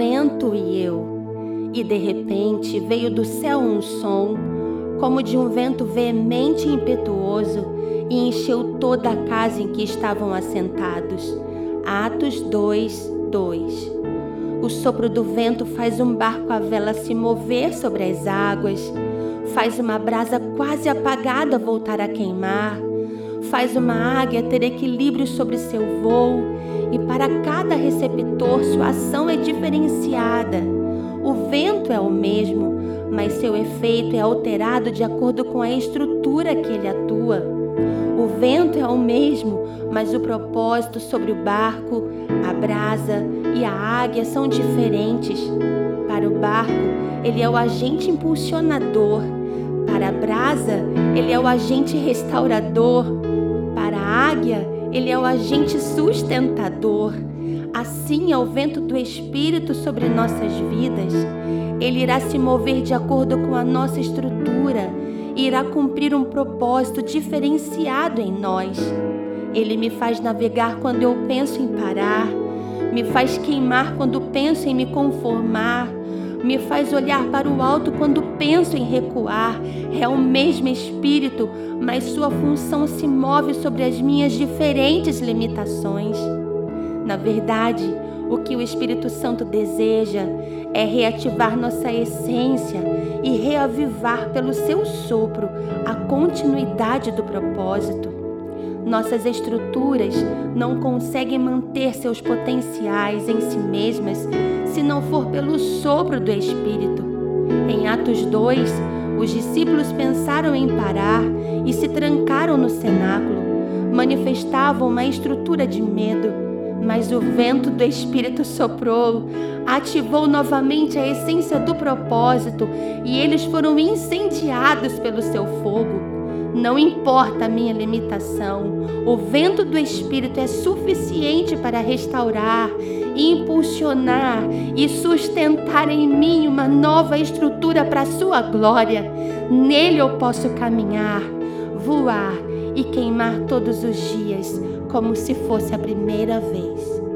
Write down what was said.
vento e eu. E de repente veio do céu um som, como de um vento veemente e impetuoso, e encheu toda a casa em que estavam assentados. Atos 2, 2. O sopro do vento faz um barco à vela se mover sobre as águas, faz uma brasa quase apagada voltar a queimar, faz uma águia ter equilíbrio sobre seu voo, e para cada receptor sua ação é diferenciada. O vento é o mesmo, mas seu efeito é alterado de acordo com a estrutura que ele atua. O vento é o mesmo, mas o propósito sobre o barco, a brasa e a águia são diferentes. Para o barco, ele é o agente impulsionador. Para a brasa, ele é o agente restaurador. Águia, ele é o agente sustentador. Assim é o vento do Espírito sobre nossas vidas. Ele irá se mover de acordo com a nossa estrutura irá cumprir um propósito diferenciado em nós. Ele me faz navegar quando eu penso em parar, me faz queimar quando penso em me conformar, me faz olhar para o alto quando penso em recuar. É o mesmo Espírito, mas sua função se move sobre as minhas diferentes limitações. Na verdade, o que o Espírito Santo deseja é reativar nossa essência e reavivar pelo seu sopro a continuidade do propósito. Nossas estruturas não conseguem manter seus potenciais em si mesmas se não for pelo sopro do Espírito. Em Atos 2, os discípulos pensaram em parar e se trancaram no cenáculo. Manifestavam uma estrutura de medo mas o vento do Espírito soprou, ativou novamente a essência do propósito e eles foram incendiados pelo seu fogo. Não importa a minha limitação, o vento do Espírito é suficiente para restaurar, impulsionar e sustentar em mim uma nova estrutura para a sua glória. Nele eu posso caminhar, voar e queimar todos os dias como se fosse a primeira vez.